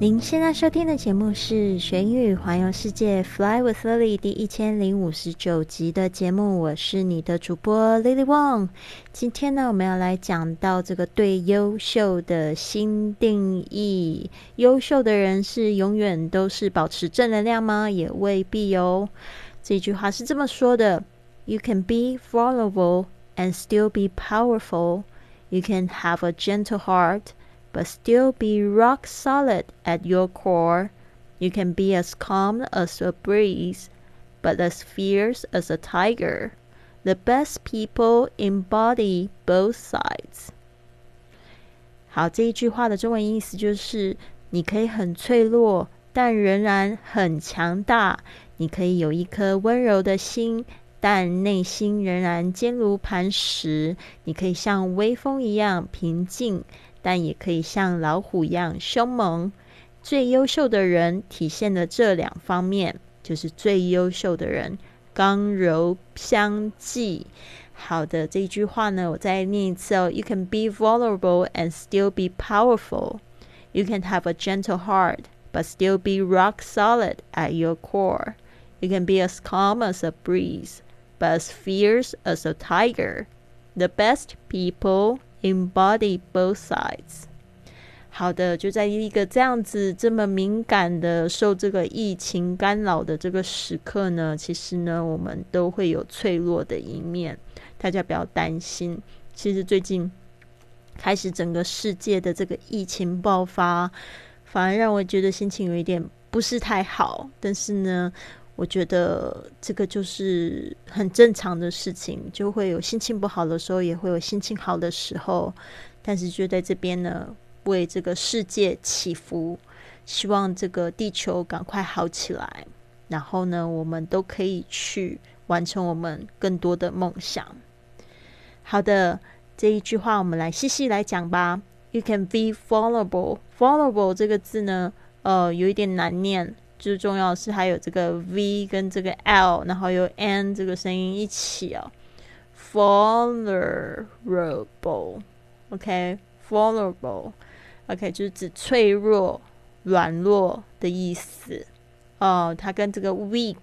您现在收听的节目是《学英语环游世界》Fly with Lily 第一千零五十九集的节目，我是你的主播 Lily Wong。今天呢，我们要来讲到这个对优秀的新定义。优秀的人是永远都是保持正能量吗？也未必哦。这句话是这么说的：You can be vulnerable and still be powerful. You can have a gentle heart. but still be rock solid at your core. You can be as calm as a breeze, but as fierce as a tiger. The best people embody both sides. 好，这一句话的中文意思就是：你可以很脆弱，但仍然很强大；你可以有一颗温柔的心，但内心仍然坚如磐石；你可以像微风一样平静。 但也可以像老虎一样凶猛。最优秀的人体现了这两方面，就是最优秀的人刚柔相济。好的，这一句话呢，我再念一次哦。You can be vulnerable and still be powerful. You can have a gentle heart but still be rock solid at your core. You can be as calm as a breeze but as fierce as a tiger. The best people Embody both sides。好的，就在一个这样子这么敏感的、受这个疫情干扰的这个时刻呢，其实呢，我们都会有脆弱的一面，大家不要担心。其实最近开始整个世界的这个疫情爆发，反而让我觉得心情有一点不是太好。但是呢，我觉得这个就是很正常的事情，就会有心情不好的时候，也会有心情好的时候。但是就在这边呢，为这个世界祈福，希望这个地球赶快好起来，然后呢，我们都可以去完成我们更多的梦想。好的，这一句话我们来细细来讲吧。You can be vulnerable. Vulnerable 这个字呢，呃，有一点难念。最重要的是还有这个 v 跟这个 l，然后有 n 这个声音一起哦，vulnerable，OK，vulnerable，OK，就是指脆弱、软弱的意思哦。它跟这个 weak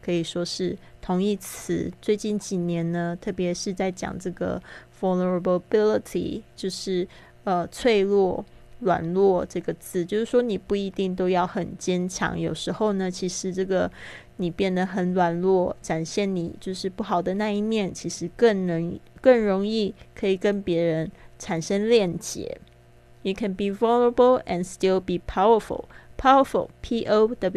可以说是同义词。最近几年呢，特别是在讲这个 vulnerability，就是呃脆弱。软弱这个字，就是说你不一定都要很坚强，有时候呢，其实这个你变得很软弱，展现你就是不好的那一面，其实更能更容易可以跟别人产生链接。You can be vulnerable and still be powerful. Powerful, P-O-W-E-R-F-U-L.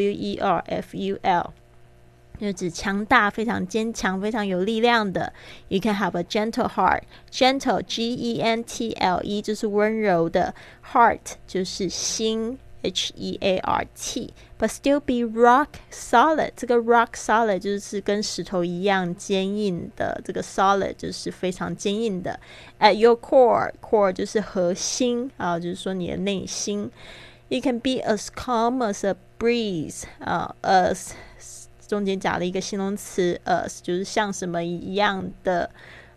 就指强大、非常坚强、非常有力量的。You can have a gentle heart. Gentle, G-E-N-T-L-E，就是温柔的。Heart 就是心，H-E-A-R-T。But still be rock solid。这个 rock solid 就是跟石头一样坚硬的。这个 solid 就是非常坚硬的。At your core, core 就是核心啊，就是说你的内心。You can be as calm as a breeze 啊，as 中间加了一个形容词 us，就是像什么一样的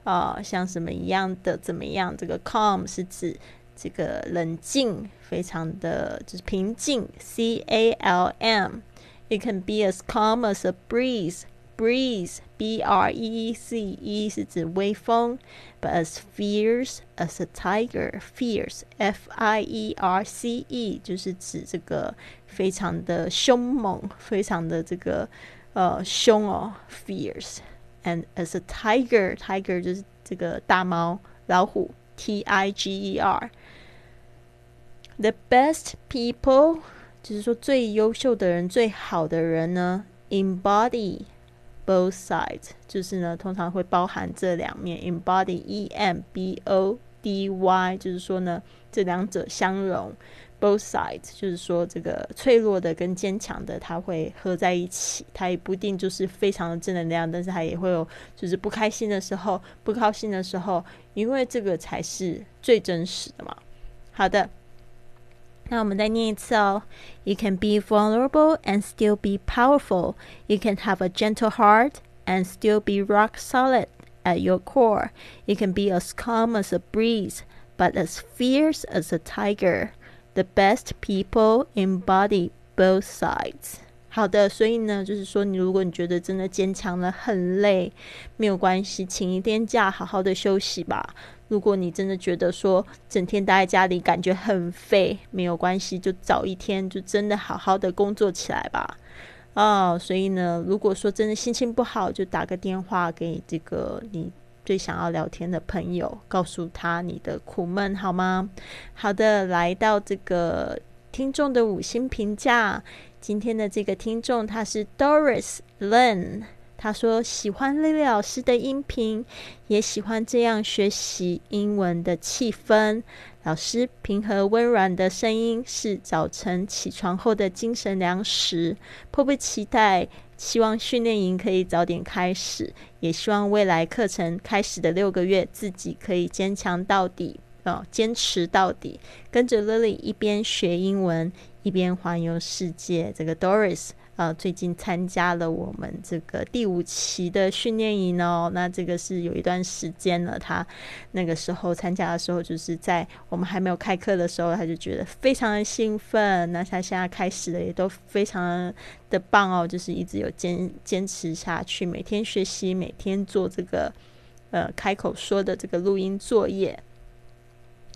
啊，像什么一样的怎么样？这个 calm 是指这个冷静，非常的就是平静，C A L M。It can be as calm as a breeze。breeze b r e e z e 是指微风，but as fierce as a tiger fierce f i e r c e 就是指这个非常的凶猛，非常的这个呃凶哦，fierce。And as a tiger, tiger 就是这个大猫老虎，T I G E R。The best people 就是说最优秀的人、最好的人呢，embody both sides 就是呢，通常会包含这两面，embody E M B O D Y 就是说呢，这两者相融。 both sides，就是说这个脆弱的跟坚强的，它会合在一起。它也不一定就是非常的正能量，但是它也会有就是不开心的时候、不高兴的时候，因为这个才是最真实的嘛。好的，那我们再念一次哦。You can be vulnerable and still be powerful. You can have a gentle heart and still be rock solid at your core. You can be as calm as a breeze, but as fierce as a tiger. The best people embody both sides。好的，所以呢，就是说，你如果你觉得真的坚强了，很累，没有关系，请一天假，好好的休息吧。如果你真的觉得说整天待在家里感觉很废，没有关系，就早一天就真的好好的工作起来吧。哦，所以呢，如果说真的心情不好，就打个电话给这个你。最想要聊天的朋友，告诉他你的苦闷好吗？好的，来到这个听众的五星评价，今天的这个听众他是 Doris Len 他说喜欢丽丽老师的音频，也喜欢这样学习英文的气氛。老师平和温软的声音是早晨起床后的精神粮食，迫不及待。希望训练营可以早点开始，也希望未来课程开始的六个月，自己可以坚强到底，哦，坚持到底，跟着 Lily 一边学英文，一边环游世界。这个 Doris。呃，最近参加了我们这个第五期的训练营哦，那这个是有一段时间了。他那个时候参加的时候，就是在我们还没有开课的时候，他就觉得非常的兴奋。那他现在开始的也都非常的棒哦，就是一直有坚坚持下去，每天学习，每天做这个呃开口说的这个录音作业。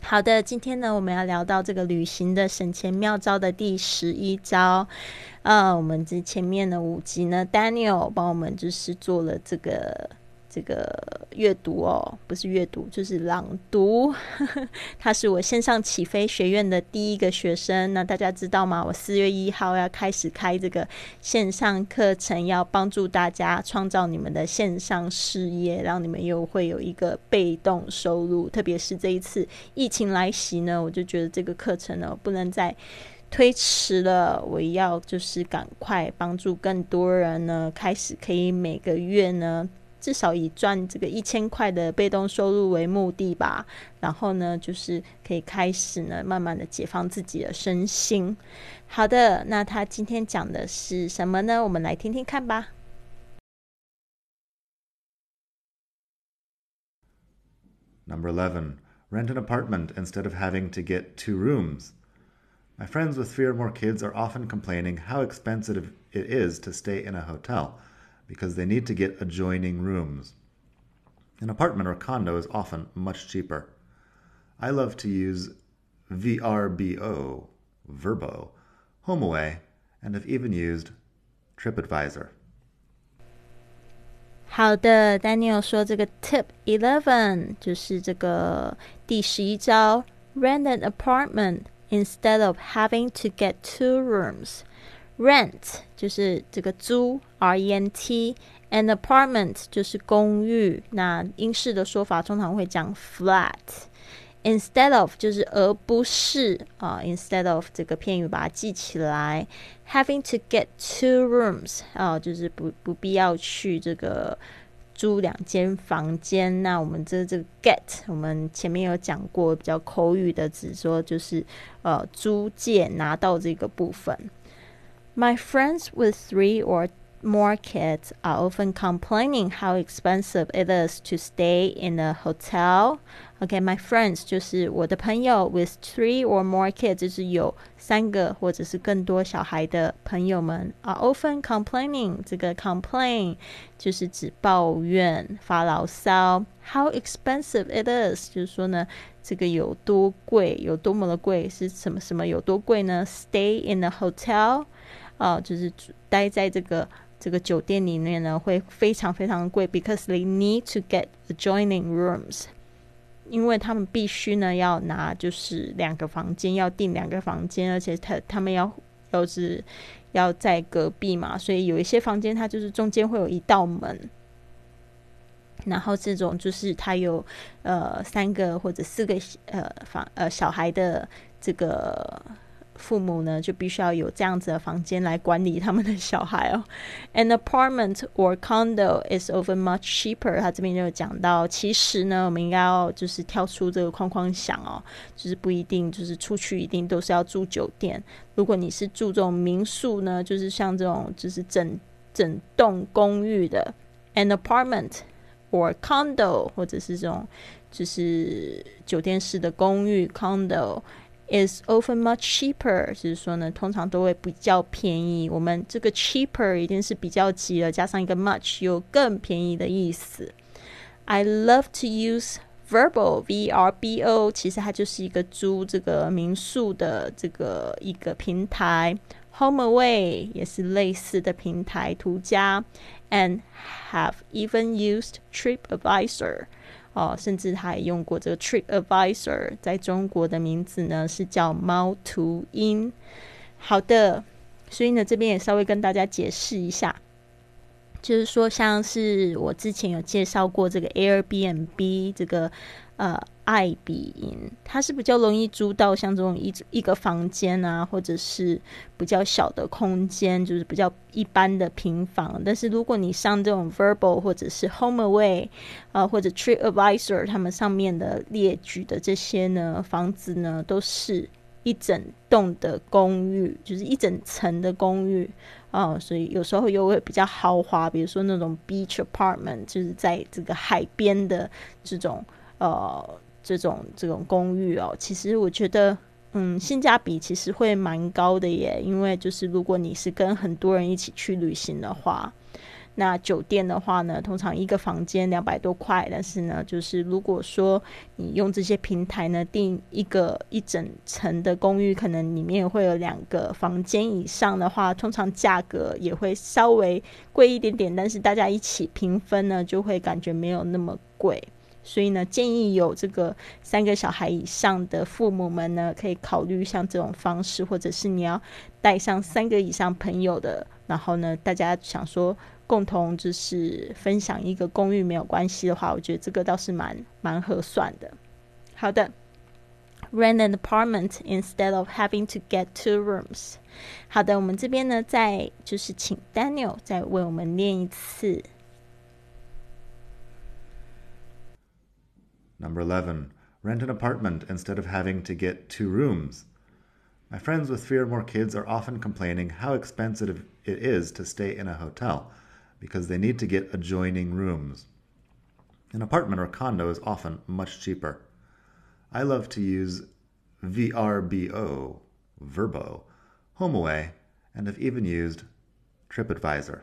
好的，今天呢，我们要聊到这个旅行的省钱妙招的第十一招。呃，我们这前面的五集呢，Daniel 帮我们就是做了这个。这个阅读哦，不是阅读，就是朗读。他是我线上起飞学院的第一个学生。那大家知道吗？我四月一号要开始开这个线上课程，要帮助大家创造你们的线上事业，让你们又会有一个被动收入。特别是这一次疫情来袭呢，我就觉得这个课程呢不能再推迟了。我要就是赶快帮助更多人呢，开始可以每个月呢。至少以赚这个一千块的被动收入为目的吧，然后呢，就是可以开始呢，慢慢的解放自己的身心。好的，那他今天讲的是什么呢？我们来听听看吧。Number eleven: Rent an apartment instead of having to get two rooms. My friends with three or more kids are often complaining how expensive it is to stay in a hotel. because they need to get adjoining rooms. An apartment or condo is often much cheaper. I love to use VRBO, Verbo, HomeAway, and have even used TripAdvisor. 好的，Daniel 说这个 Tip Eleven 就是这个第十一招，rent an apartment instead of having to get two rooms。 Rent 就是这个租，R E N T，an apartment 就是公寓。那英式的说法通常会讲 flat。Instead of 就是而不是啊，instead of 这个片语把它记起来。Having to get two rooms 啊，就是不不必要去这个租两间房间。那我们这这个 get 我们前面有讲过，比较口语的，只说就是呃租借拿到这个部分。My friends with three or more kids are often complaining how expensive it is to stay in a hotel. Okay, my friends 就是我的朋友，with three or more kids 就是有三个或者是更多小孩的朋友们，are often complaining 这个 complain 就是指抱怨、发牢骚。How expensive it is 就是说呢，这个有多贵，有多么的贵，是什么什么有多贵呢？Stay in a hotel。 啊，就是待在这个这个酒店里面呢，会非常非常贵，because they need to get adjoining rooms，因为他们必须呢要拿就是两个房间，要订两个房间，而且他他们要要是要在隔壁嘛，所以有一些房间它就是中间会有一道门，然后这种就是它有呃三个或者四个呃房呃小孩的这个。父母呢就必须要有这样子的房间来管理他们的小孩哦。An apartment or condo is often much cheaper。他这边就讲到，其实呢，我们应该要就是跳出这个框框想哦，就是不一定就是出去一定都是要住酒店。如果你是住这种民宿呢，就是像这种就是整整栋公寓的，an apartment or condo，或者是这种。就是酒店式的公寓 condo is often much cheaper，就是说呢，通常都会比较便宜。我们这个 cheaper 一定是比较级了，加上一个 much，有更便宜的意思。I love to use Vrbo V R B O，其实它就是一个租这个民宿的这个一个平台。HomeAway 也是类似的平台，途家，and have even used TripAdvisor。 哦，甚至他也用过这个 Trip Advisor，在中国的名字呢是叫猫途鹰。好的，所以呢这边也稍微跟大家解释一下。就是说，像是我之前有介绍过这个 Airbnb 这个呃爱比，它是比较容易租到像这种一一个房间啊，或者是比较小的空间，就是比较一般的平房。但是如果你上这种 Verbal 或者是 HomeAway 啊，或者 TripAdvisor，他们上面的列举的这些呢房子呢，都是一整栋的公寓，就是一整层的公寓。哦，所以有时候又会比较豪华，比如说那种 beach apartment，就是在这个海边的这种呃这种这种公寓哦。其实我觉得，嗯，性价比其实会蛮高的耶，因为就是如果你是跟很多人一起去旅行的话。那酒店的话呢，通常一个房间两百多块，但是呢，就是如果说你用这些平台呢订一个一整层的公寓，可能里面会有两个房间以上的话，通常价格也会稍微贵一点点，但是大家一起平分呢，就会感觉没有那么贵。所以呢，建议有这个三个小孩以上的父母们呢，可以考虑像这种方式，或者是你要带上三个以上朋友的，然后呢，大家想说。共同就是分享一个公寓没有关系的话，我觉得这个倒是蛮蛮合算的。好的，rent an apartment instead of having to get two rooms。好的，我们这边呢，再就是请 Daniel 再为我们念一次。Number eleven, rent an apartment instead of having to get two rooms. My friends with three or more kids are often complaining how expensive it is to stay in a hotel because they need to get adjoining rooms. An apartment or condo is often much cheaper. I love to use VRBO, Verbo, HomeAway, and have even used TripAdvisor.